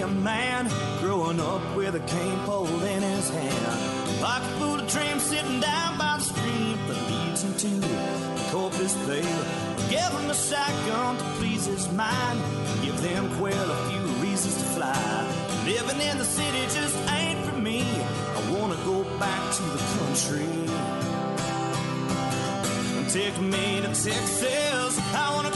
a man growing up with a cane pole in his hand. Pocket full of dreams sitting down by the stream that leads him to the Corpus Bay. Give him a shotgun to please his mind. Give them quail a few reasons to fly. Living in the city just ain't for me. I wanna go back to the country. Take me to Texas. I wanna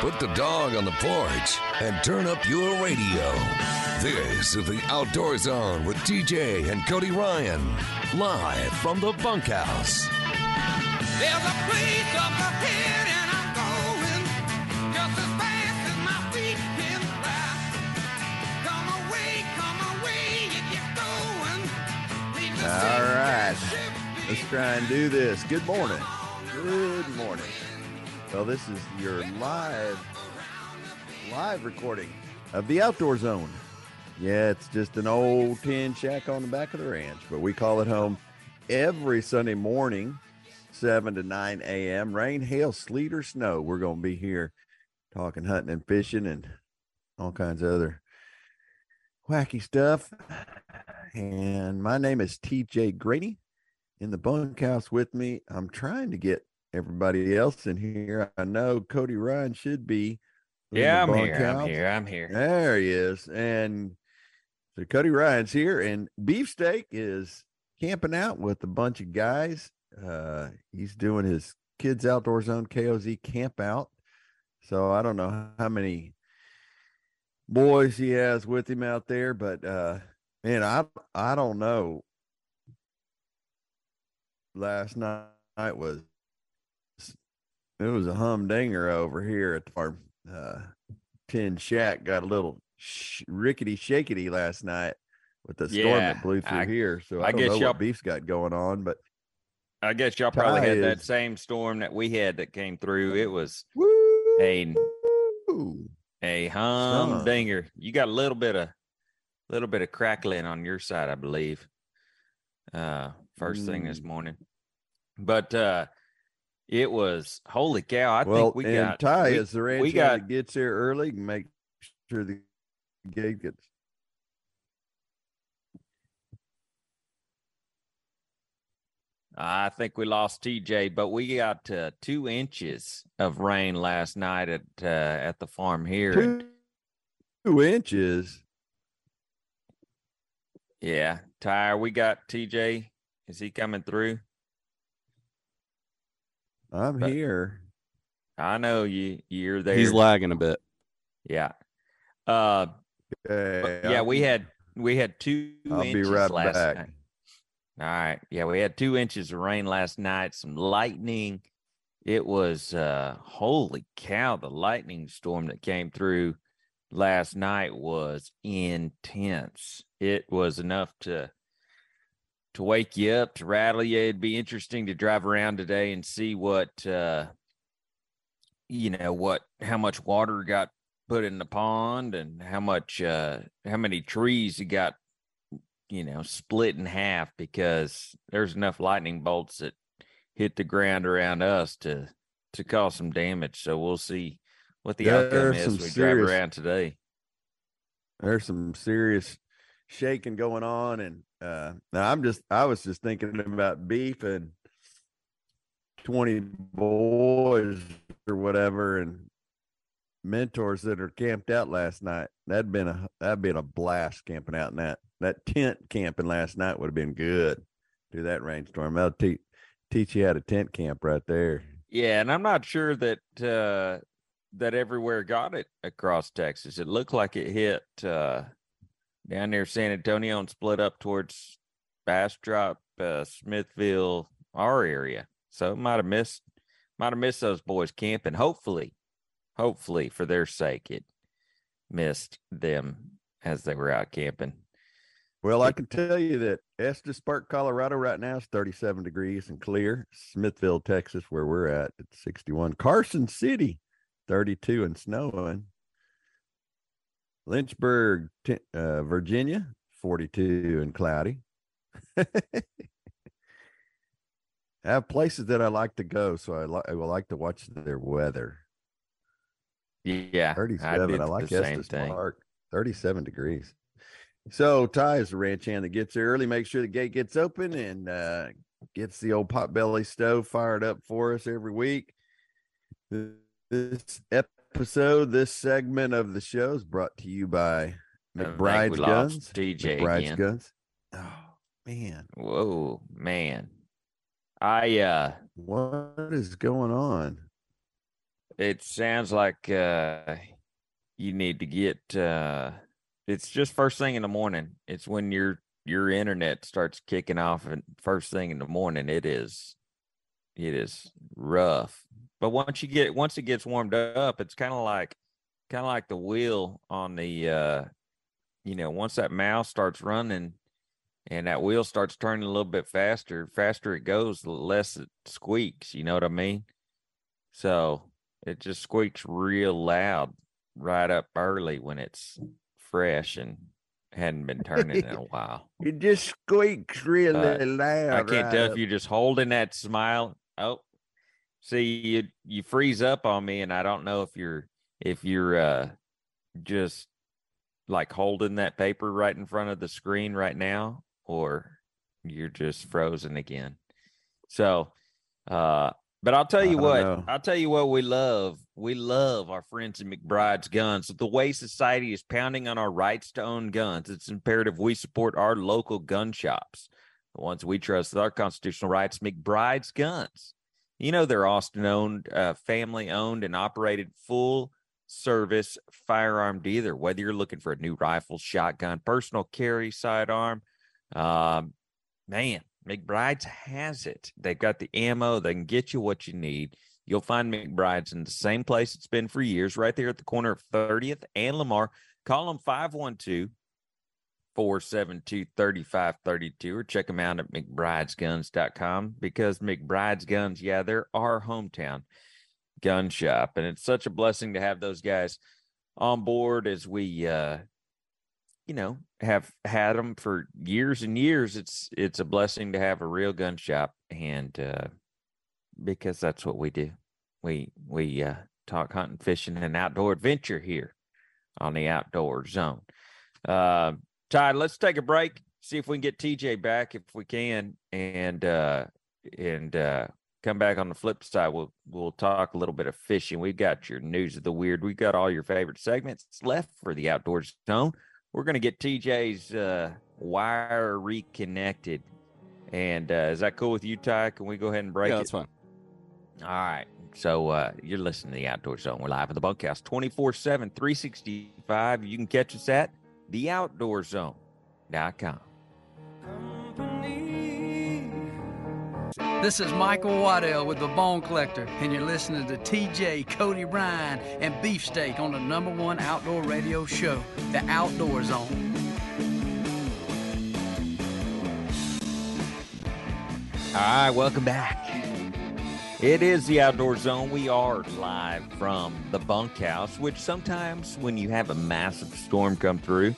Put the dog on the porch and turn up your radio. This is the Outdoor Zone with TJ and Cody Ryan, live from the bunkhouse. There's a place up ahead and I'm going just as fast as my feet can fly. Come away, come away, if you get going. Leave the All city right. ship Let's try and do this. Good morning. Good morning. Well, this is your live live recording of the Outdoor Zone. Yeah, it's just an old tin shack on the back of the ranch, but we call it home every Sunday morning, 7 to 9 a.m. Rain, hail, sleet, or snow. We're going to be here talking hunting and fishing and all kinds of other wacky stuff. And my name is TJ Grady in the bunkhouse with me. I'm trying to get everybody else in here. I know Cody Ryan should be. Yeah, I'm here. I'm here. I'm here. There he is. And so Cody Ryan's here, and Beefsteak is camping out with a bunch of guys. Uh, he's doing his Kids Outdoor Zone KOZ camp out. So I don't know how many boys he has with him out there, but uh, man, I I don't know. Last night was it was a humdinger over here at our uh, tin shack. Got a little sh- rickety shakety last night with the storm Yeah, that blew through I- here. So I, I guess y'all- beef's got going on, but I guess y'all probably had that same storm that we had that came through. It was woo, a a humdinger. You got a little bit of little bit of crackling on your side, I believe. Uh first thing this Mm. morning. But uh it was holy cow. I well, think we and got Ty we, is the ranch we got that gets here early and make sure the gate gets. I think we lost TJ, but we got uh, two inches of rain last night at uh, at the farm here. Two, two inches. Yeah, Ty, we got TJ. Is he coming through? I'm But- here. I know you. You're there. He's lagging a bit. yeah. Uh, Okay, yeah, I'm- we had we had 2 I'll be right last back. night. All right. Yeah, we had two inches of rain last night. Some lightning. It was uh holy cow! The lightning storm that came through last night was intense. It was enough to to wake you up, to rattle you. It'd be interesting to drive around today and see what uh you know what how much water got put in the pond and how much uh how many trees you got you know split in half because there's enough lightning bolts that hit the ground around us to to cause some damage so we'll see what the outcome There's is we drive around today there's some serious shaking going on and uh now i'm just i was just thinking about beef and 20 boys or whatever and mentors that are camped out last night. That'd been a that'd been a blast camping out in that that tent camping last night would have been good do that rainstorm. That'll teach teach you how to tent camp right there. Yeah and i'm not sure that uh that everywhere got it across texas. It looked like it hit uh down near san antonio and split up towards bastrop uh smithville our area so might have missed might have missed those boys camping hopefully hopefully for their sake it missed them as they were out camping. Well, I can tell you that Estes Park, Colorado, right now is 37 degrees and clear. Smithville, Texas, where we're at, it's 61. Carson City, 32 and snowing. Lynchburg, uh, Virginia, 42 and cloudy. I have places that I like to go, so I, li- I will like to watch their weather. Yeah, 37. did I, like Estes thing. Park. 37 degrees. So Ty is the ranch hand that gets there early, makes sure the gate gets open and uh, gets the old potbelly stove fired up for us every week. This episode, this segment of the show is brought to you by think McBride's Guns. TJ McBride's again. Guns. Oh man, Whoa, man. I uh what is going on? it sounds like uh you need to get uh it's just first thing in the morning. It's when your your internet starts kicking off and first thing in the morning it is it is rough. But once you get once it gets warmed up, it's kind of like kind of like the wheel on the uh you know, once that mouse starts running and that wheel starts turning a little bit faster, faster it goes, the less it squeaks, you know what I mean? So it just squeaks real loud right up early when it's fresh and hadn't been turning in a while. It just squeaks really Uh, loud. I can't right tell up. if you're just holding that smile. Oh, see you you freeze up on me, and I don't know if you're if you're uh just like holding that paper right in front of the screen right now, or you're just frozen again. So, uh, but I'll tell you what, know. I'll tell you what we love. We love our friends at McBride's Guns. The way society is pounding on our rights to own guns, it's imperative we support our local gun shops, the ones we trust with our constitutional rights. McBride's Guns. You know they're Austin owned, uh, family owned, and operated full service firearm dealer. Whether you're looking for a new rifle, shotgun, personal carry, sidearm, um, man, McBride's has it. They've got the ammo. They can get you what you need. You'll find McBride's in the same place it's been for years, right there at the corner of 30th and Lamar. Call them 512 472 3532 or check them out at McBridesGuns.com because McBride's Guns, yeah, they're our hometown gun shop. And it's such a blessing to have those guys on board as we, uh, you know, have had them for years and years. It's it's a blessing to have a real gun shop, and uh, because that's what we do. We we uh, talk hunting, fishing, and outdoor adventure here on the Outdoor Zone. Uh, Ty, let's take a break. See if we can get TJ back if we can, and uh, and uh, come back on the flip side. We'll we'll talk a little bit of fishing. We've got your news of the weird. We've got all your favorite segments left for the Outdoor Zone we're going to get TJ's uh, wire reconnected. And uh, is that cool with you, Ty? Can we go ahead and break yeah, it? that's fine. All right. So uh, you're listening to the Outdoor Zone. We're live in the bunkhouse 24 7, 365. You can catch us at theoutdoorzone.com. This is Michael Waddell with the Bone Collector, and you're listening to TJ, Cody Ryan, and Beefsteak on the number one outdoor radio show, The Outdoor Zone. All right, welcome back. It is the Outdoor Zone. We are live from the bunkhouse, which sometimes when you have a massive storm come through,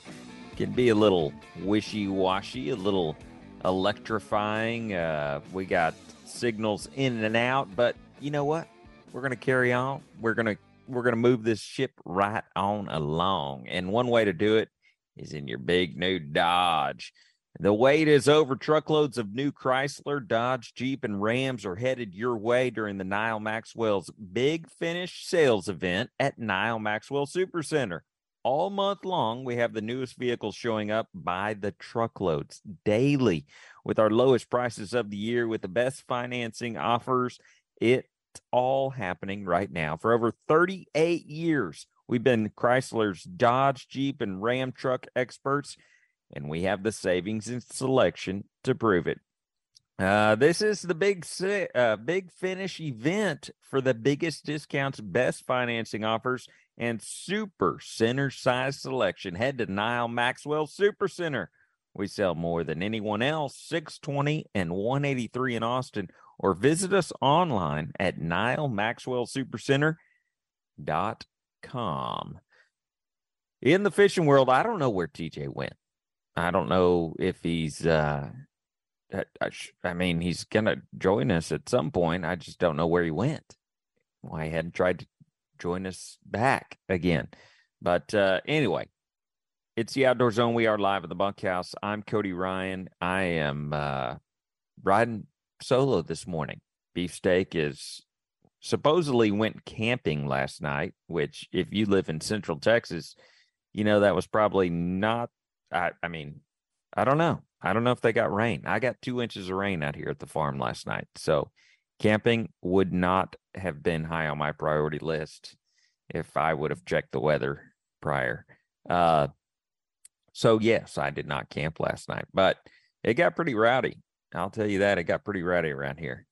can be a little wishy-washy, a little electrifying. Uh, we got signals in and out, but you know what? We're gonna carry on. We're gonna we're gonna move this ship right on along, and one way to do it is in your big new Dodge. The wait is over. Truckloads of new Chrysler, Dodge, Jeep, and Rams are headed your way during the Nyle Maxwell's Big Finish sales event at Nile Maxwell Supercenter. All month long, we have the newest vehicles showing up by the truckloads daily with our lowest prices of the year with the best financing offers. It's all happening right now. For over 38 years, we've been Chrysler's Dodge, Jeep, and Ram truck experts and we have the savings and selection to prove it. Uh, this is the big uh, big finish event for the biggest discounts, best financing offers, and super center size selection. Head to Nyle Maxwell Super Center. We sell more than anyone else, 620 and 183 in Austin, or visit us online at NyleMaxwellSuperCenter.com. In the fishing world, I don't know where TJ went. I don't know if he's uh I, I, I mean, he's gonna join us at some point. I just don't know where he went. Why he hadn't tried to join us back again. But uh, anyway, it's the Outdoor Zone. We are live at the bunkhouse. I'm Cody Ryan. I am uh, riding solo this morning. Beefsteak is supposedly went camping last night, which, if you live in Central Texas, you know that was probably not. I, I mean, I don't know. I don't know if they got rain. I got two inches of rain out here at the farm last night. So camping would not have been high on my priority list if I would have checked the weather prior. Uh, so yes, I did not camp last night, but it got pretty rowdy. I'll tell you that it got pretty rowdy around here.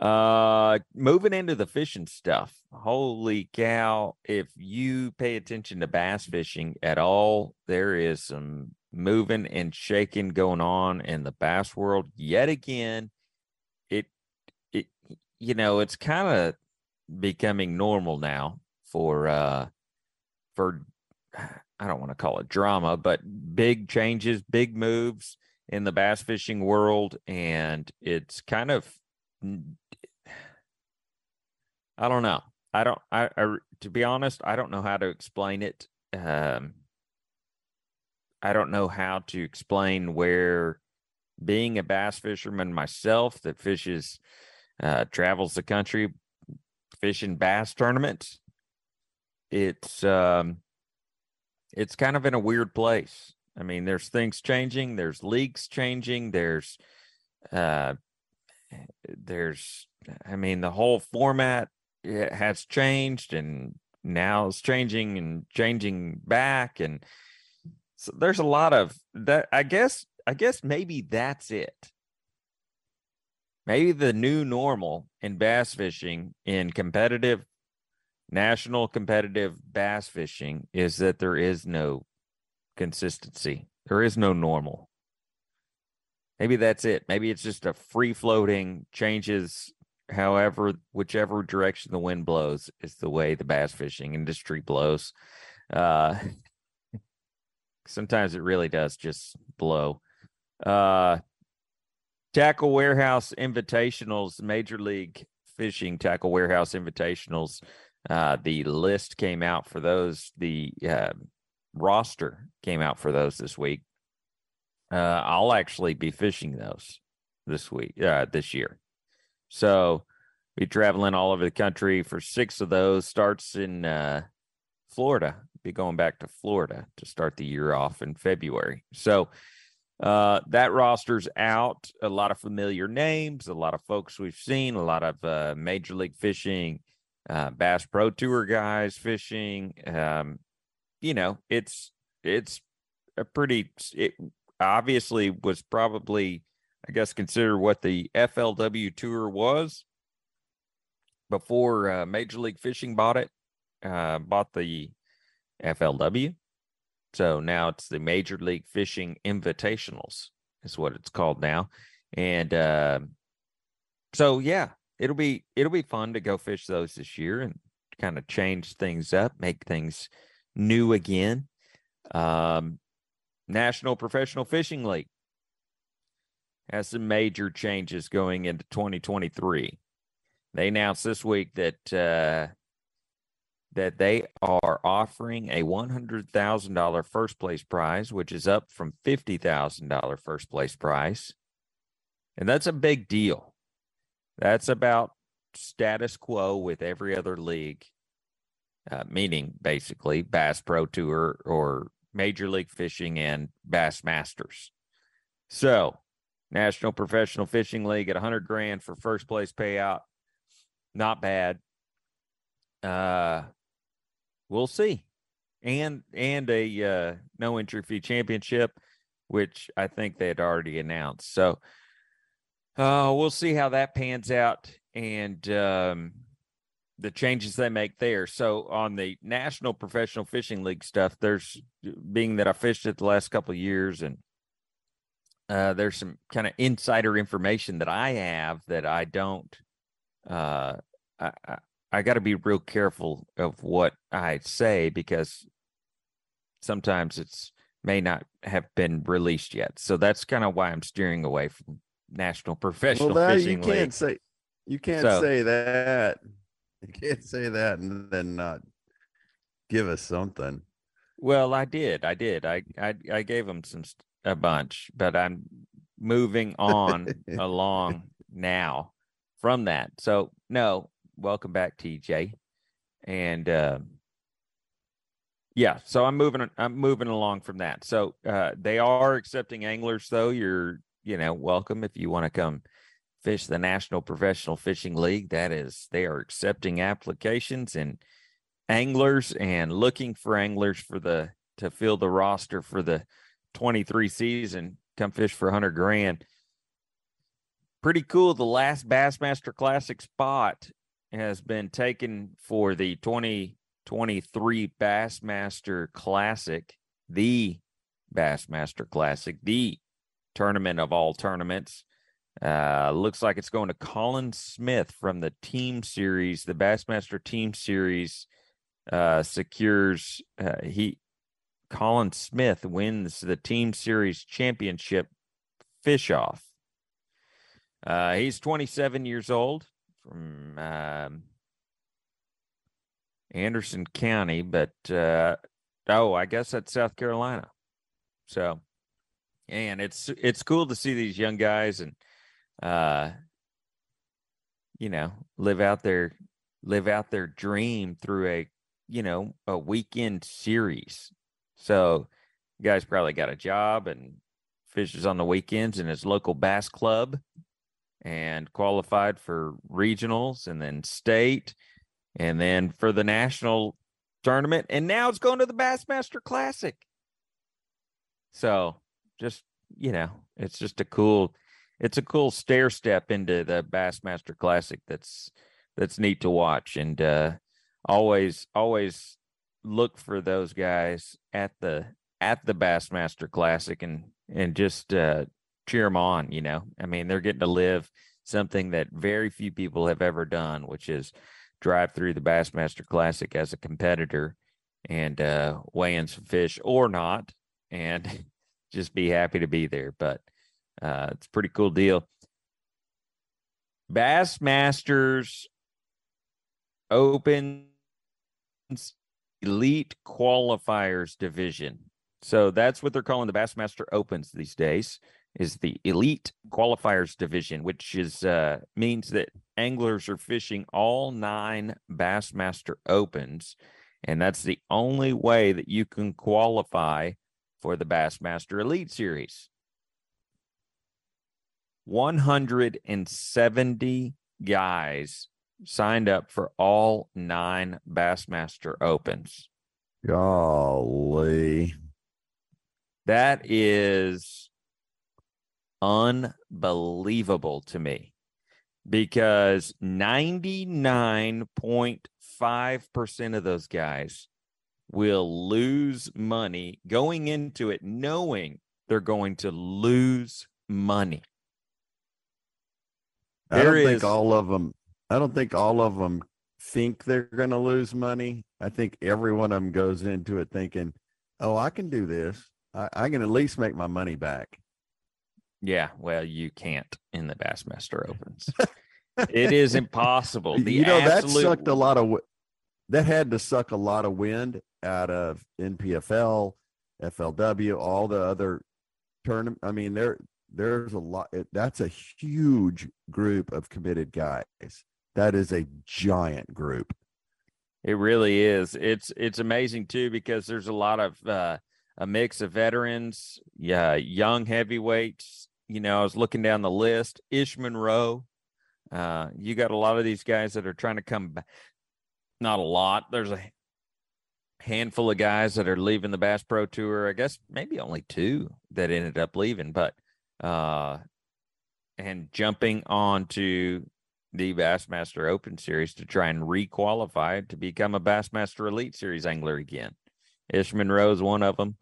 Uh, moving into the fishing stuff. Holy cow! If you pay attention to bass fishing at all, there is some moving and shaking going on in the bass world yet again. It, it, you know, it's kind of becoming normal now for, uh, for, I don't want to call it drama, but big changes, big moves in the bass fishing world. And it's kind of, I don't know. I don't, I, I to be honest, I don't know how to explain it. Um, I don't know how to explain where being a bass fisherman myself that fishes, uh, travels the country fishing bass tournaments. It's, um, it's kind of in a weird place. I mean, there's things changing, there's leagues changing, there's, uh, there's, I mean, the whole format has changed and now it's changing and changing back and so there's a lot of that i guess i guess maybe that's it. Maybe the new normal in bass fishing in competitive national competitive bass fishing is that there is no consistency. There is no normal. Maybe that's it. Maybe it's just a free floating changes however whichever direction the wind blows is the way the bass fishing industry blows uh sometimes it really does just blow. Uh, tackle warehouse invitationals, Major League Fishing Tackle Warehouse Invitationals. Uh, the list came out for those. The uh, roster came out for those this week. Uh, I'll actually be fishing those this week, uh, this year. So be traveling all over the country for six of those. Starts in uh, Florida be going back to Florida to start the year off in February. So uh, that roster's out. A lot of familiar names, a lot of folks we've seen, a lot of uh, Major League Fishing, uh, Bass Pro Tour guys fishing. Um, you know, it's it's a pretty. It obviously was probably, I guess, consider what the FLW Tour was before uh, Major League Fishing bought it. Uh, bought the FLW. So now it's the Major League Fishing Invitationals, is what it's called now. And uh, so yeah, it'll be it'll be fun to go fish those this year and kind of change things up, make things new again. Um, National Professional Fishing League has some major changes going into 2023. They announced this week that uh, that they are offering a $100,000 first place prize, which is up from $50,000 first place prize. And that's a big deal. That's about status quo with every other league, uh, meaning basically Bass Pro Tour or Major League Fishing and Bass Masters. So, National Professional Fishing League at 100 grand for first place payout. Not bad. Uh, we'll see. And and a uh, no entry fee championship, which I think they had already announced. So Uh, we'll see how that pans out and um, the changes they make there. So on the National Professional Fishing League stuff, there's being that I fished it the last couple of years and uh, there's some kind of insider information that I have that I don't. Uh, I I, I got to be real careful of what I say because sometimes it's may not have been released yet. So that's kind of why I'm steering away from National Professional well, Fishing you can't say you can't So- say that. You can't say that and then not give us something. Well, I did. I did. I I I gave them some a bunch, but I'm moving on along now from that. So, no, welcome back TJ. And uh yeah, so I'm moving I'm moving along from that. So, uh they are accepting anglers though. You're, you know, welcome if you want to come fish the National Professional Fishing League. That is they are accepting applications and anglers and looking for anglers for the to fill the roster for the 23 season come fish for 100 grand. Pretty cool. The last bassmaster classic spot has been taken for the 2023 bassmaster classic the bassmaster classic the tournament of all tournaments. Uh, looks like it's going to Colin Smith from the team series, the Bassmaster team series. Uh, secures uh, he Colin Smith wins the team series championship fish off. Uh, he's 27 years old from um, Anderson County, but uh, oh, I guess that's South Carolina. So, and it's it's cool to see these young guys and uh, you know live out their live out their dream through a you know a weekend series. So, guys probably got a job and fishes on the weekends in his local bass club and qualified for regionals and then state and then for the national tournament. And now it's going to the bassmaster classic. So just you know it's just a cool it's a cool stair step into the bassmaster classic that's that's neat to watch. And uh always always look for those guys at the at the bassmaster classic and and just uh cheer them on you know? I mean they're getting to live something that very few people have ever done which is drive through the bassmaster classic as a competitor and uh weigh in some fish or not and just be happy to be there. But uh it's a pretty cool deal. Bassmasters opens elite qualifiers division. So that's what they're calling the bassmaster opens these days is the elite qualifiers division which is uh means that anglers are fishing all nine bassmaster opens and that's the only way that you can qualify for the bassmaster elite series. 170 guys signed up for all nine bassmaster opens Golly. That is unbelievable to me because 99.5% of those guys will lose money going into it knowing they're going to lose money. I There don't think all of them. I don't think all of them think they're going to lose money. I think every one of them goes into it thinking, "Oh, I can do this. I, I can at least make my money back." Yeah, well, you can't in the Bassmaster Opens. it is impossible. The you know that sucked a lot of. That had to suck a lot of wind out of NPFL, FLW, all the other tournament. I mean, there there's a lot. It, that's a huge group of committed guys. That is a giant group. It really is. It's it's amazing too because there's a lot of uh, a mix of veterans, yeah, young heavyweights. You know, I was looking down the list. Ish Monroe. Uh, you got a lot of these guys that are trying to come back. Not a lot. There's a handful of guys that are leaving the Bass Pro Tour. I guess maybe only two that ended up leaving, but uh, and jumping onto the Bassmaster Open Series to try and requalify to become a Bassmaster Elite Series angler again. Ishman Monroe is one of them.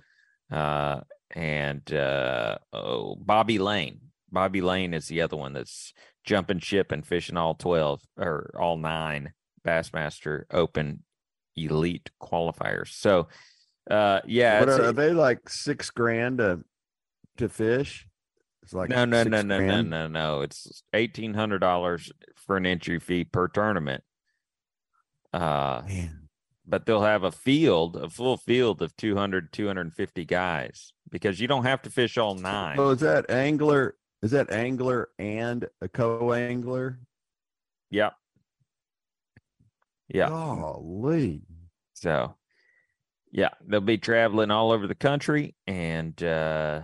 Uh, and uh, oh, Bobby Lane. Bobby Lane is the other one that's jumping ship and fishing all 12 or all nine Bassmaster Open Elite qualifiers. So, uh, yeah, What are, a- are they like six grand to to fish? It's like no, no, no, no, no, no, no. It's eighteen hundred dollars for an entry fee per tournament. Uh, Man, but they'll have a field, a full field of 200, 250 guys because you don't have to fish all nine. So is that angler? Is that angler and a co-angler? Yep. Yeah. Golly. So, yeah, they'll be traveling all over the country, and uh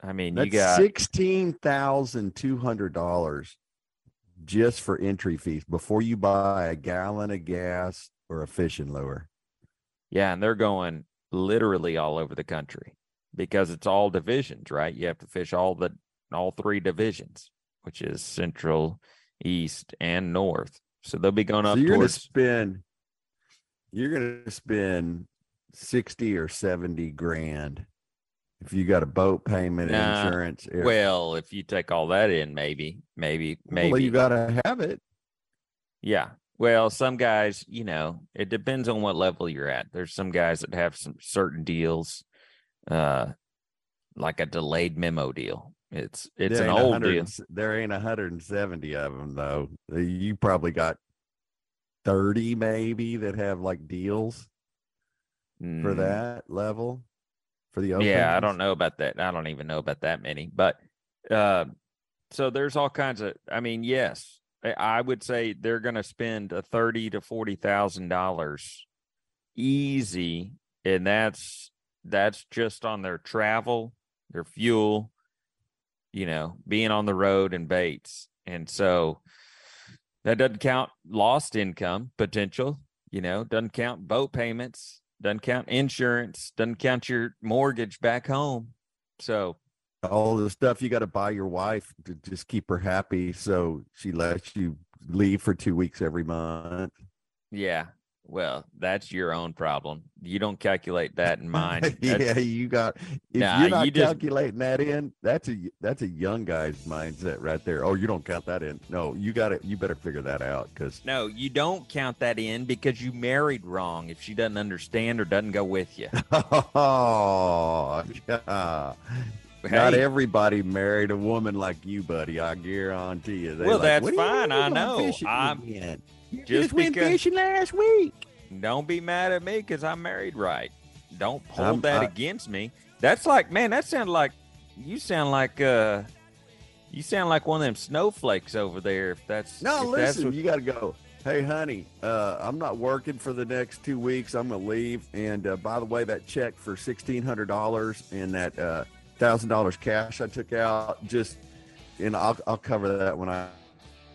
I mean, you That's got sixteen thousand two hundred dollars just for entry fees before you buy a gallon of gas or a fishing lure. yeah, and they're going literally all over the country because it's all divisions, right? You have to fish all the all three divisions, which is Central, East, and North. So they'll be going So up you're gonna spend you're gonna spend sixty or seventy grand if you got a boat payment, Nah, insurance. air- well, if you take all that in, maybe, maybe, maybe well, you gotta have it. Yeah. Well, some guys, you know, it depends on what level you're at. There's some guys that have some certain deals, uh, like a delayed memo deal. It's it's There an old deal. There ain't 170 of them though. Uh, You probably got 30 maybe that have like deals for Mm, that level for the Yeah, I don't know about that. I don't even know about that many. But uh, so there's all kinds of. I mean, yes, I- I would say they're going to spend a thirty to forty thousand dollars easy, and that's that's just on their travel, their fuel, you know, being on the road and baits, and so that doesn't count lost income potential. You know, doesn't count boat payments, doesn't count insurance, doesn't count your mortgage back home. So all the stuff you got to buy your wife to just keep her happy so she lets you leave for two weeks every month yeah, well, that's your own problem. You don't calculate that in mind. Yeah you got if Nah, you're not you just- calculating that in that's a that's a young guy's mindset right there oh you don't count that in no you got to you better figure that out because No, you don't count that in because you married wrong if she doesn't understand or doesn't go with you. oh yeah. not everybody married a woman like you buddy i guarantee you They Well, like, that's "What are you fine, I know. I'm- again? You just just went because- fishing last week don't be mad at me because I'm married right. Don't hold I'm- that I- against me. That's like, man, that sounds like you sound like uh you sound like one of them snowflakes over there. If that's No, if that's listen, what- you got to go. Hey, honey, uh, I'm not working for the next two weeks. I'm gonna leave. And uh, by the way, that check for sixteen hundred dollars and that uh, thousand dollars cash I took out, just and I'll I'll cover that when I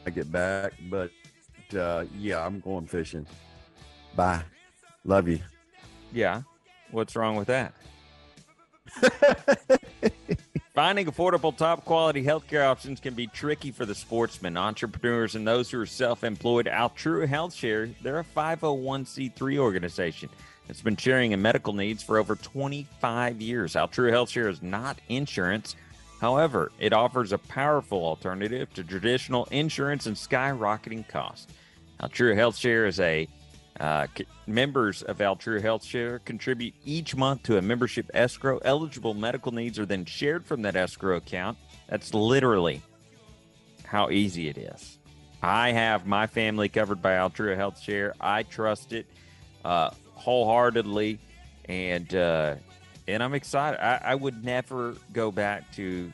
I get back. But uh, yeah, I'm going fishing. Bye. Love you. Yeah. What's wrong with that? Finding affordable, top quality healthcare options can be tricky for the sportsmen, entrepreneurs, and those who are self employed. Altrua Health Share, they're a 501c3 organization that's been sharing in medical needs for over 25 years. Altrua Health Share is not insurance. However, it offers a powerful alternative to traditional insurance and skyrocketing costs. Altrua Health Share is a uh, c- members of Altrua Health Share contribute each month to a membership escrow. Eligible medical needs are then shared from that escrow account. That's literally how easy it is. I have my family covered by Altrua Health Share. I trust it uh, wholeheartedly, and uh, and I'm excited. I, I would never go back to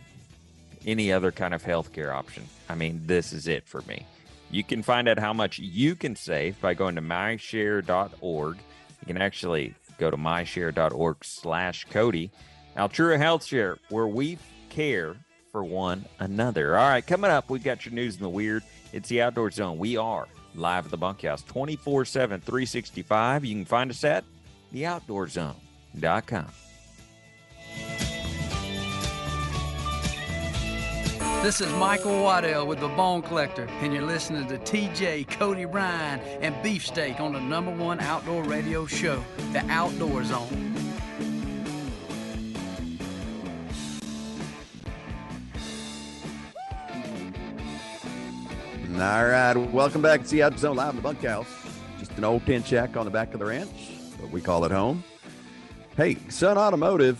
any other kind of healthcare option. I mean, this is it for me. You can find out how much you can save by going to myshare.org. You can actually go to myshare.org slash Cody. Altrua Health Share, where we care for one another. All right, coming up, we've got your news in the weird. It's the Outdoor Zone. We are live at the bunkhouse 24 7, 365. You can find us at theoutdoorzone.com. This is Michael Waddell with the Bone Collector, and you're listening to TJ, Cody Ryan, and Beefsteak on the number one outdoor radio show, The Outdoor Zone. All right, welcome back to the Outdoor Zone Live in the bunkhouse. Just an old tin shack on the back of the ranch, but we call it home. Hey, Sun Automotive,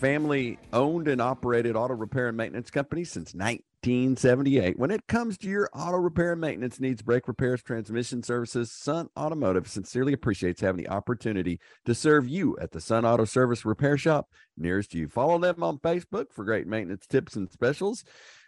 family owned and operated auto repair and maintenance company since 1978. When it comes to your auto repair and maintenance needs, brake repairs, transmission services, Sun Automotive sincerely appreciates having the opportunity to serve you at the Sun Auto Service Repair Shop nearest to you. Follow them on Facebook for great maintenance tips and specials.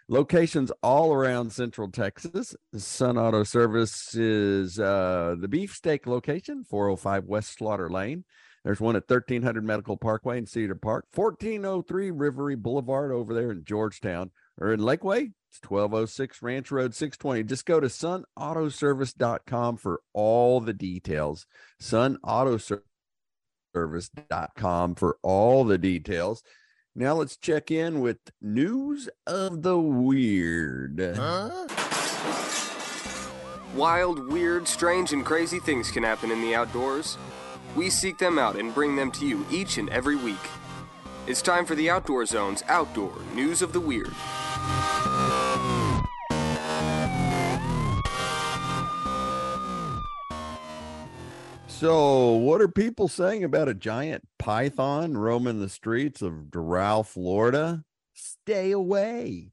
Locations all around Central Texas. Sun Auto Service is uh, the beefsteak location, 405 West Slaughter Lane. There's one at 1300 Medical Parkway in Cedar Park, 1403 Rivery Boulevard over there in Georgetown, or in Lakeway. It's 1206 Ranch Road 620. Just go to sunautoservice.com for all the details. Sunautoservice.com for all the details. Now let's check in with news of the weird. Huh? Wild, weird, strange, and crazy things can happen in the outdoors. We seek them out and bring them to you each and every week. It's time for the Outdoor Zone's Outdoor News of the Weird. So, what are people saying about a giant python roaming the streets of Doral, Florida? Stay away.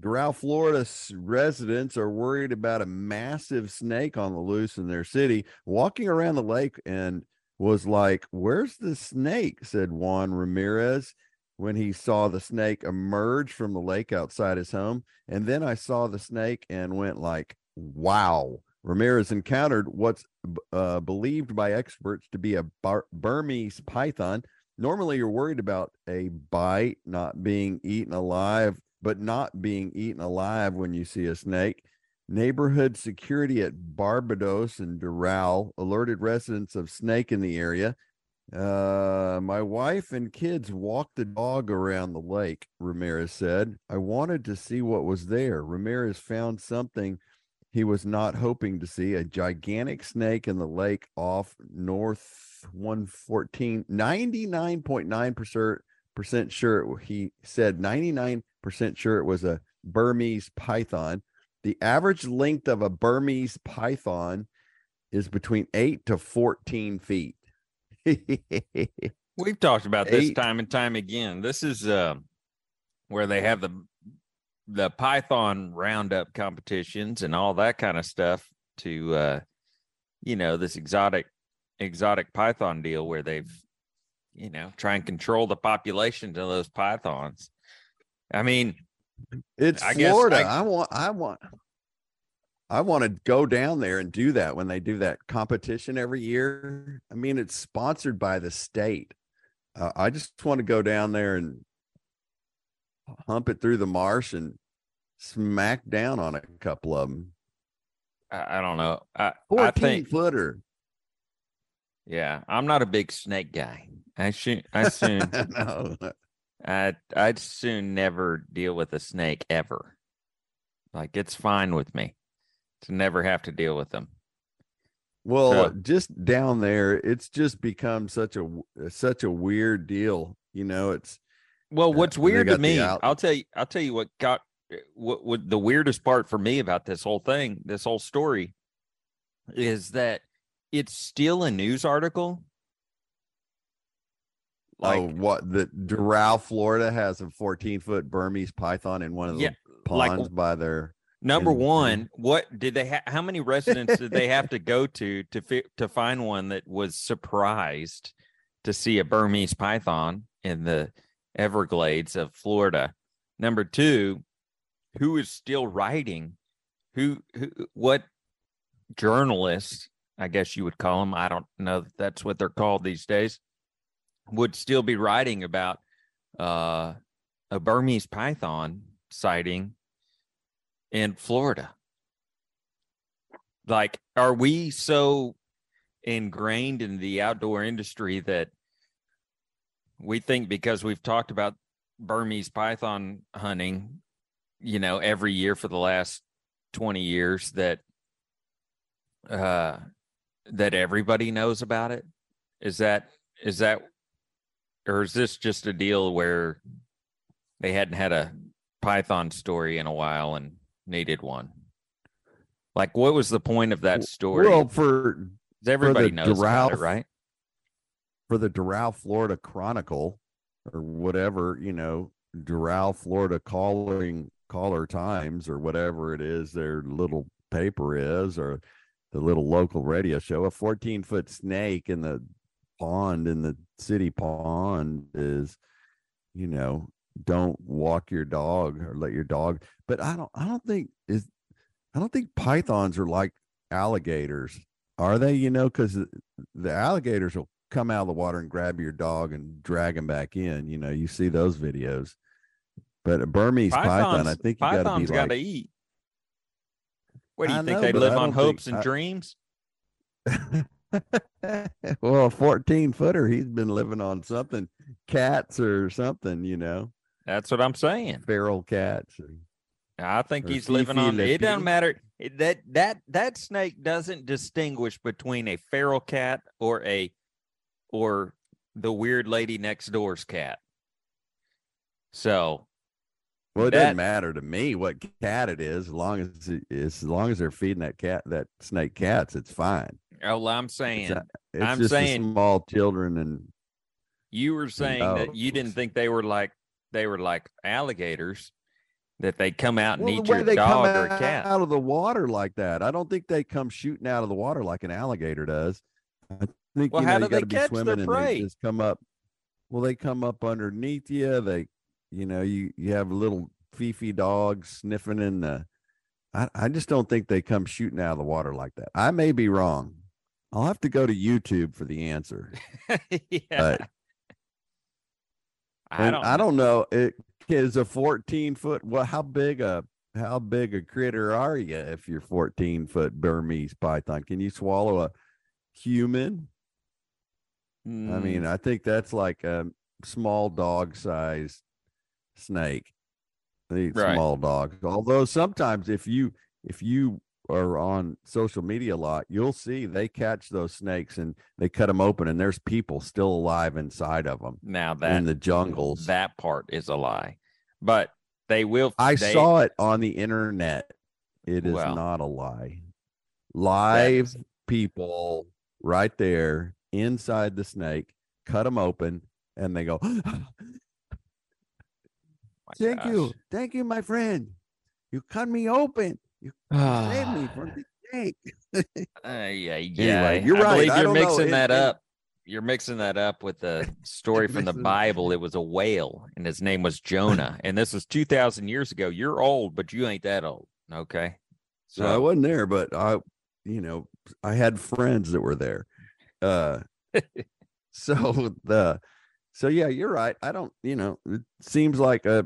Doral, Florida residents are worried about a massive snake on the loose in their city, walking around the lake and was like, Where's the snake? said Juan Ramirez when he saw the snake emerge from the lake outside his home. And then I saw the snake and went like, Wow. Ramirez encountered what's uh, believed by experts to be a Bar- Burmese python. Normally, you're worried about a bite not being eaten alive, but not being eaten alive when you see a snake. Neighborhood security at Barbados and Doral alerted residents of snake in the area. Uh, my wife and kids walked the dog around the lake, Ramirez said. I wanted to see what was there. Ramirez found something he was not hoping to see a gigantic snake in the lake off North 114. 99.9% sure he said 99% sure it was a Burmese python. The average length of a Burmese python is between 8 to 14 feet. We've talked about this Eight. time and time again. This is uh, where they have the the Python roundup competitions and all that kind of stuff to uh, you know this exotic exotic python deal where they've you know try and control the population of those pythons. I mean, It's I Florida. I- I, want I want I want to go down there and do that when they do that competition every year. I mean, it's sponsored by the state. Uh, I just want to go down there and hump it through the marsh and smack down on a couple of them. I, I don't know. I, I 14 think footer. yeah, I'm not a big snake guy. I should I soon no. I I'd soon never deal with a snake ever. Like it's fine with me to never have to deal with them. Well, So- just down there, it's just become such a such a weird deal. You know, it's Well, Uh, what's they weird to me, I'll tell you, I'll tell you what got what, what the weirdest part for me about this whole thing, this whole story, is that it's still a news article. Like, oh, what the Doral, Florida has a 14 foot Burmese python in one of the Yeah, like- ponds by their. number in- one, what did they have? How many residents did they have to go to to fi- to find one that was surprised to see a Burmese python in the Everglades of Florida? Number two, who is still writing? Who, who what journalists? I guess you would call them. I don't know that that's what they're called these days. Would still be writing about uh, a Burmese python sighting in Florida. Like, are we so ingrained in the outdoor industry that we think because we've talked about Burmese python hunting, you know, every year for the last 20 years that uh that everybody knows about it? Is that is that or is this just a deal where they hadn't had a python story in a while and needed one? Like what was the point of that story? Well, for everybody the knows about it, right? for the Doral, Florida Chronicle or whatever, you know, Doral, Florida calling caller times or whatever it is their little paper is or the little local radio show, a 14 foot snake in the pond in the city pond is, you know, don't walk your dog or let your dog. But I don't I don't think is I don't think pythons are like alligators. Are they? You know, because the alligators will come out of the water and grab your dog and drag him back in. You know, you see those videos. But a Burmese python, I think you got to pythons be got to like, eat. What do you I think know, they live on don't think- hopes and I- dreams? well, a 14 footer, he's been living on something, cats or something, you know, That's what I'm saying. feral cats. or- I think he's living on. It doesn't matter. That that that snake doesn't distinguish between a feral cat or a or the weird lady next door's cat. So Well, it That- doesn't matter to me what cat it is, as long as it, as long as they're feeding that cat that snake cats, it's fine. Oh, I'm It's, saying not- it's I'm saying- small children and you were saying that you didn't think they were like they were like alligators that they come out and well, eat the your dog or out, cat. out of the water like that. I don't think they come shooting out of the water like an alligator does. I think Well, you know how you do they got to be swimming and prey? they just come up. Well, they come up underneath you. They, you know, you you have little fifi dogs sniffing in the. I I just don't think they come shooting out of the water like that. I may be wrong. I'll have to go to YouTube for the answer. yeah. But I don't. I don't know. It is a 14 foot. Well, how big a how big a critter are you if you're 14 foot Burmese python? Can you swallow a human? I Mm, mean, I think that's like a small dog size snake. They eat Right. small dogs. Although sometimes if you if you are on social media a lot, you'll see they catch those snakes and they cut them open and there's people still alive inside of them now that in the jungles. that part is a lie, but they will. I they- saw it on the internet. It is Well, not a lie. Live people right there inside the snake, cut them open, and they go, Thank you. Thank you, my friend. You cut me open. You saved me from the snake. Uh, yeah, yeah. Anyway, you're I right. believe I you're don't know. mixing It- that it- up. You're mixing that up with the story from the Bible. It was a whale, and his name was Jonah. and this was two thousand years ago. You're old, but you ain't that old. Okay. So I wasn't there, but I, you know, I had friends that were there. Uh, so the, so yeah, you're right. I don't, you know, it seems like a,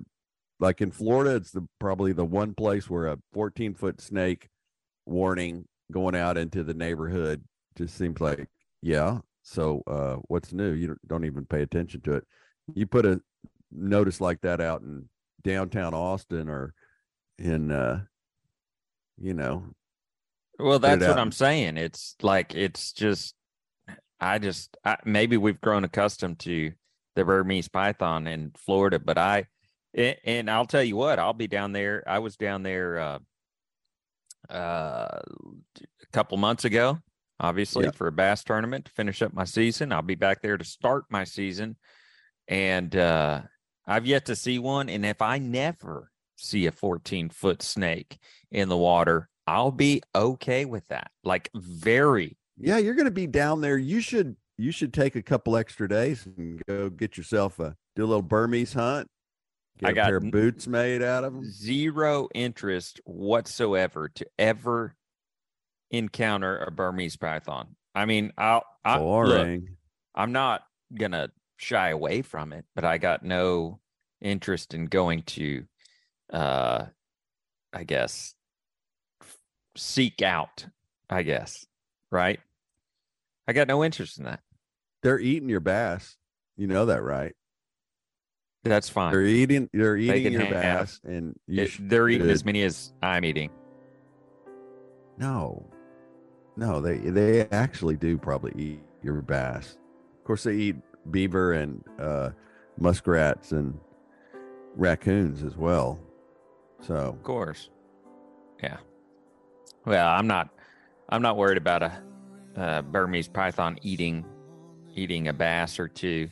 like in Florida, it's the probably the one place where a 14 foot snake warning going out into the neighborhood just seems like, yeah. So uh, what's new? You don't, don't even pay attention to it. You put a notice like that out in downtown Austin or in, uh, you know, Well, that's what. I'm saying. It's like it's just I just I, maybe we've grown accustomed to the Burmese python in Florida, but I a- and I'll tell you what, I'll be down there. I was down there uh uh a couple months ago, obviously Yeah. for a bass tournament to finish up my season. I'll be back there to start my season. And uh I've yet to see one and if I never see a 14 foot snake in the water, I'll be okay with that. Like very Yeah, you're going to be down there. You should you should take a couple extra days and go get yourself a do a little Burmese hunt. Get I got pair boots made out of them. zero interest whatsoever to ever encounter a Burmese python. I mean, I'll I, look, Boring. I'm not gonna shy away from it, but I got no interest in going to, uh, I guess, seek out. I guess, right? I got no interest in that. They're eating your bass. You know that, right? That's fine. They're eating. They're eating can your have- bass, and you It- they're eating should- as many as I'm eating. No, no, they they actually do probably eat your bass. Of course, they eat beaver and uh, muskrats and raccoons as well. So Of course. Yeah. Well, I'm not. I'm not worried about a, uh Burmese python eating eating a bass or two.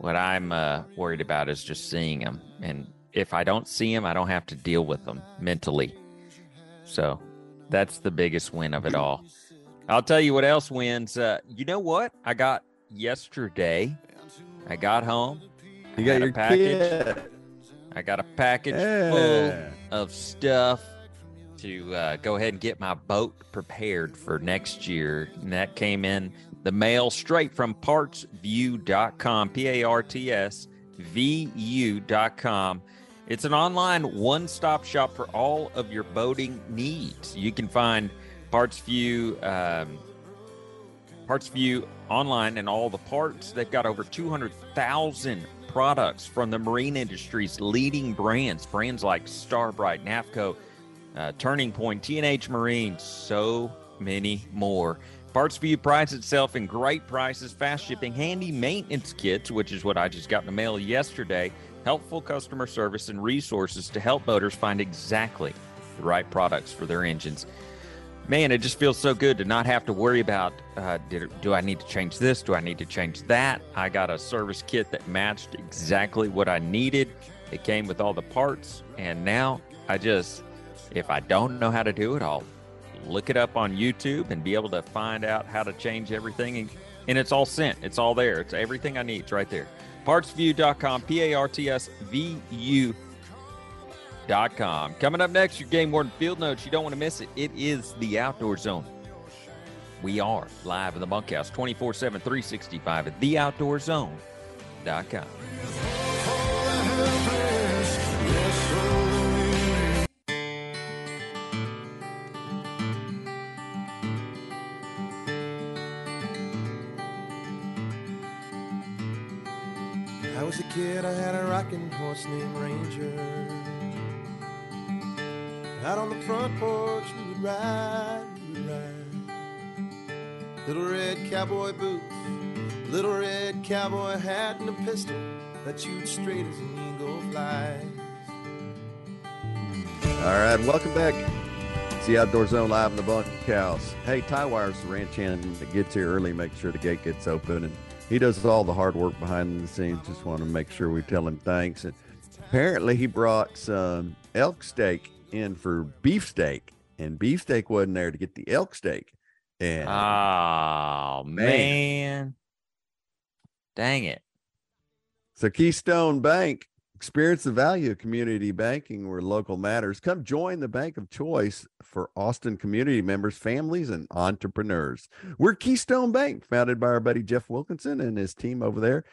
What I'm uh, worried about is just seeing them, and if I don't see them, I don't have to deal with them mentally. So that's the biggest win of it all. I'll tell you what else wins. Uh, you know what? I got yesterday. I got home. you got your package. kid. I got a package Yeah. full of stuff to uh, go ahead and get my boat prepared for next year. And that came in the mail straight from partsvu.com, P A R T S V U.com. It's an online one stop shop for all of your boating needs. You can find PartsVu. Um, Parts online and all the parts. They've got over 200,000 products from the marine industry's leading brands, brands like Star brite, Nafco, uh, Turning Point, TNH Marine, so many more. PartsVu prides itself in great prices, fast shipping, handy maintenance kits, which is what I just got in the mail yesterday, helpful customer service, and resources to help boaters find exactly the right products for their engines man, it just feels so good to not have to worry about uh, did, do I need to change this? Do I need to change that? I got a service kit that matched exactly what I needed. It came with all the parts, and now I just, if I don't know how to do it, I'll look it up on YouTube and be able to find out how to change everything. And, and it's all sent, it's all there. It's everything I need. It's right there. Partsvu.com, P A R T S V U com. Coming up next, your Game Warden Field Notes. You don't want to miss it. It is the Outdoor Zone. We are live in the bunkhouse 24 7, 365 at theoutdoorzone.com. kid, I had a rocking horse named Ranger. Out on the front porch, we would ride, we would ride. Little red cowboy boots, little red cowboy hat, and a pistol that shoots straight as an eagle flies. All right, welcome back. The Outdoor Zone live in the bunkhouse. Hey, Ty Wire's the ranch hand that gets here early, make sure the gate gets open, and he does all the hard work behind the scenes. Just want to make sure we tell him thanks. And apparently, he brought some elk steak in for beefsteak, and beefsteak wasn't there to get the elk steak. And Oh, man. Dang it. So Keystone Bank, experience the value of community banking where local matters. Come join the bank of choice for Austin community members, families, and entrepreneurs. We're Keystone Bank, founded by our buddy Jeff Wilkinson and his team over there.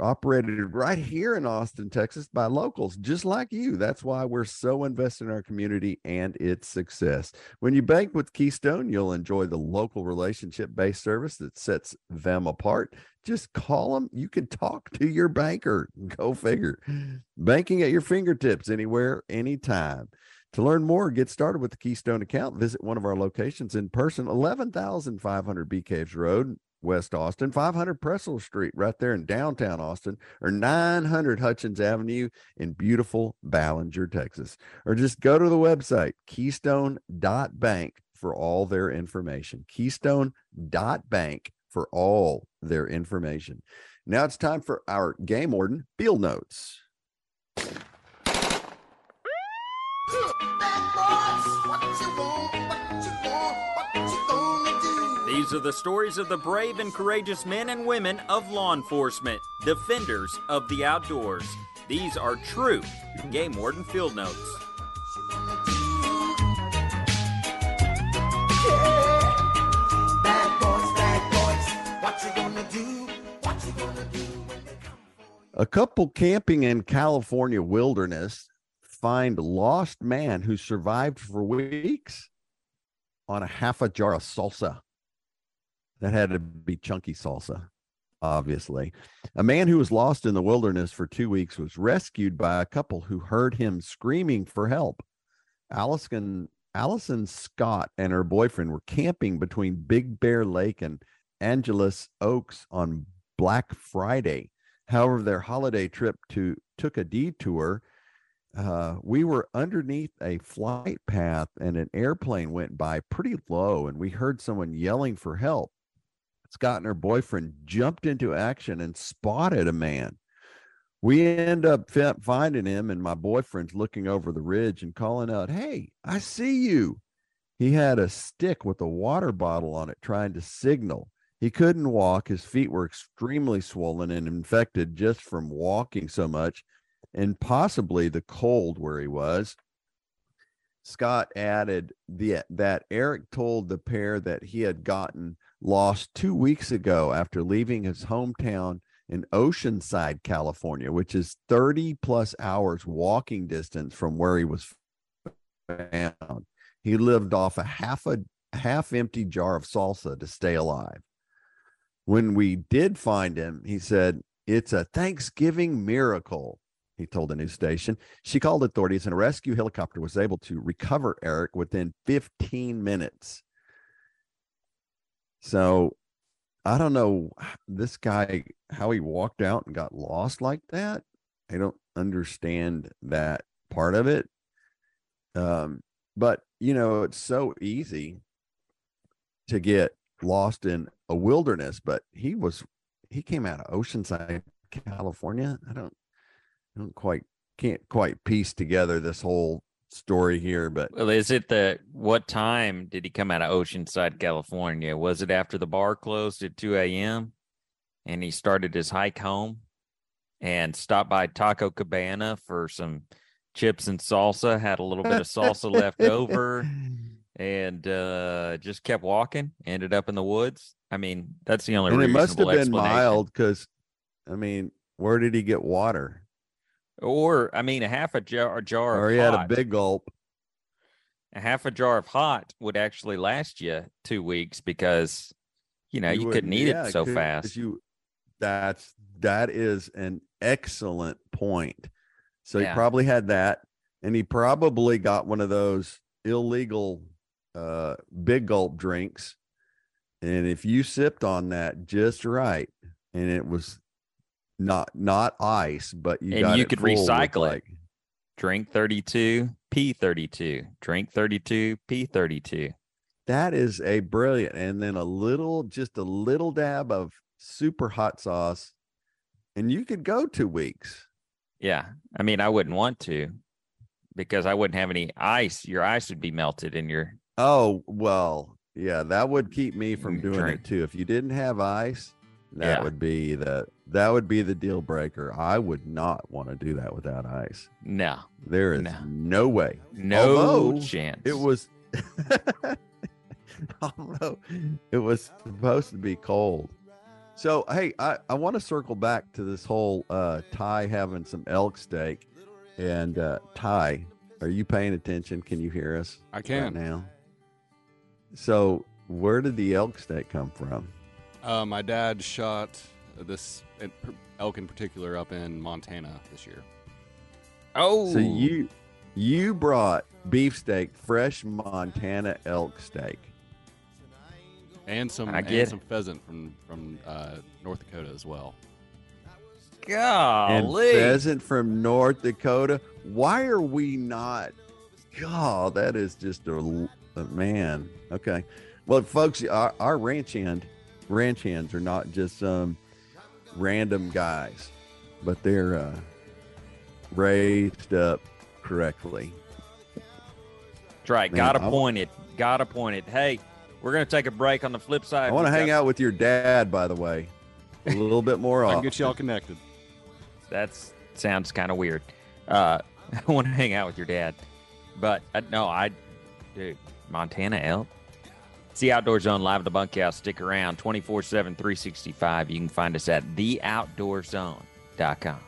Operated right here in Austin, Texas by locals just like you. That's why we're so invested in our community and its success. When you bank with Keystone, you'll enjoy the local relationship based service that sets them apart just call them. You can talk to your banker. Go figure. Banking at your fingertips anywhere, anytime. To learn more, get started with the Keystone account. Visit one of our locations in person, 11,500 Bee Caves Road, West Austin, 500 Pressel Street, right there in downtown Austin, or 900 Hutchings Avenue in beautiful Ballinger, Texas. Or just go to the website, keystone.bank, for all their information. Keystone.bank for all their information. Now it's time for our game warden field notes. These are the stories of the brave and courageous men and women of law enforcement, defenders of the outdoors. These are true Game Warden Field Notes. A couple camping in California wilderness find lost man who survived for weeks on a half a jar of salsa. That had to be chunky salsa. obviously. A man who was lost in the wilderness for two weeks was rescued by a couple who heard him screaming for help. Allison, Allison Scott and her boyfriend were camping between Big Bear Lake and Angeles Oaks on Black Friday. However, their holiday trip to took a detour. Uh, we were underneath a flight path and an airplane went by pretty low, and we heard someone yelling for help. Scott and her boyfriend jumped into action and spotted a man. We end up fi- finding him, and my boyfriend's looking over the ridge and calling out, Hey, I see you. He had a stick with a water bottle on it trying to signal. He couldn't walk. His feet were extremely swollen and infected just from walking so much, and possibly the cold where he was. Scott added the, that Eric told the pair that he had gotten lost two weeks ago after leaving his hometown in Oceanside, California, which is 30 plus hours walking distance from where he was found. He lived off a half a half empty jar of salsa to stay alive. When we did find him, he said, It's a Thanksgiving miracle, he told the news station. She called authorities, and a rescue helicopter was able to recover Eric within 15 minutes. So I don't know this guy, how he walked out and got lost like that. I don't understand that part of it. Um, but you know, it's so easy to get lost in a wilderness, but he was he came out of Oceanside, California. I don't I don't quite can't quite piece together this whole story here, but Well, is it the what time did he come out of Oceanside, California? Was it after the bar closed at 2 a.m. and he started his hike home and stopped by Taco Cabana for some chips and salsa, had a little bit of salsa left over, and uh, just kept walking, ended up in the woods? I mean, that's the only and it must have been mild because I mean, where did he get water? Or, I mean, a half a jar, a jar Or of he had a big gulp. a half a jar of hot would actually last you two weeks because you know you, couldn't wouldn't- eat yeah, it so fast. You that's that is an excellent point. So Yeah. he probably had that, and he probably got one of those illegal uh big gulp drinks. And if you sipped on that just right, and it was not not ice, but you And got you could recycle it. Drink thirty two, P thirty two. Drink thirty two, P thirty two. That is a brilliant, and then a little, just a little dab of super hot sauce, and you could go two weeks. Yeah, I mean, I wouldn't want to because I wouldn't have any ice. Your ice would be melted in your. Oh well, yeah, that would keep me from Mm, doing drink. it too. If you didn't have ice, that Yeah. would be the that would be the deal breaker. I would not want to do that without ice. No, There is No. no, way. no Although, chance. It was although it was supposed to be cold. So hey, I, I want to circle back to this whole uh Ty having some elk steak. And uh Ty, are you paying attention? Can you hear us? I right can. now. So where did the elk steak come from? Uh, my dad shot this elk in particular up in Montana this year. Oh, So you you brought beefsteak, fresh Montana elk steak. and some I and get it. some pheasant from from uh, North Dakota as well. and golly. pheasant from North Dakota. Why are we not? God, that is just a man. Okay, well, folks, our, our ranch hand, ranch hands are not just some random guys, but they're uh, raised up correctly. That's right. Man, Got I- appointed. Got appointed. Hey, we're gonna take a break on the flip side. I want to hang got- out with your dad, by the way, a little bit more I often. can get you all connected. That sounds kind of weird. Uh, I want to hang out with your dad, but uh, no, I, dude, Montana elk. It's the Outdoor Zone live at the bunkhouse. Stick around 24 7, 365. You can find us at theoutdoorzone.com.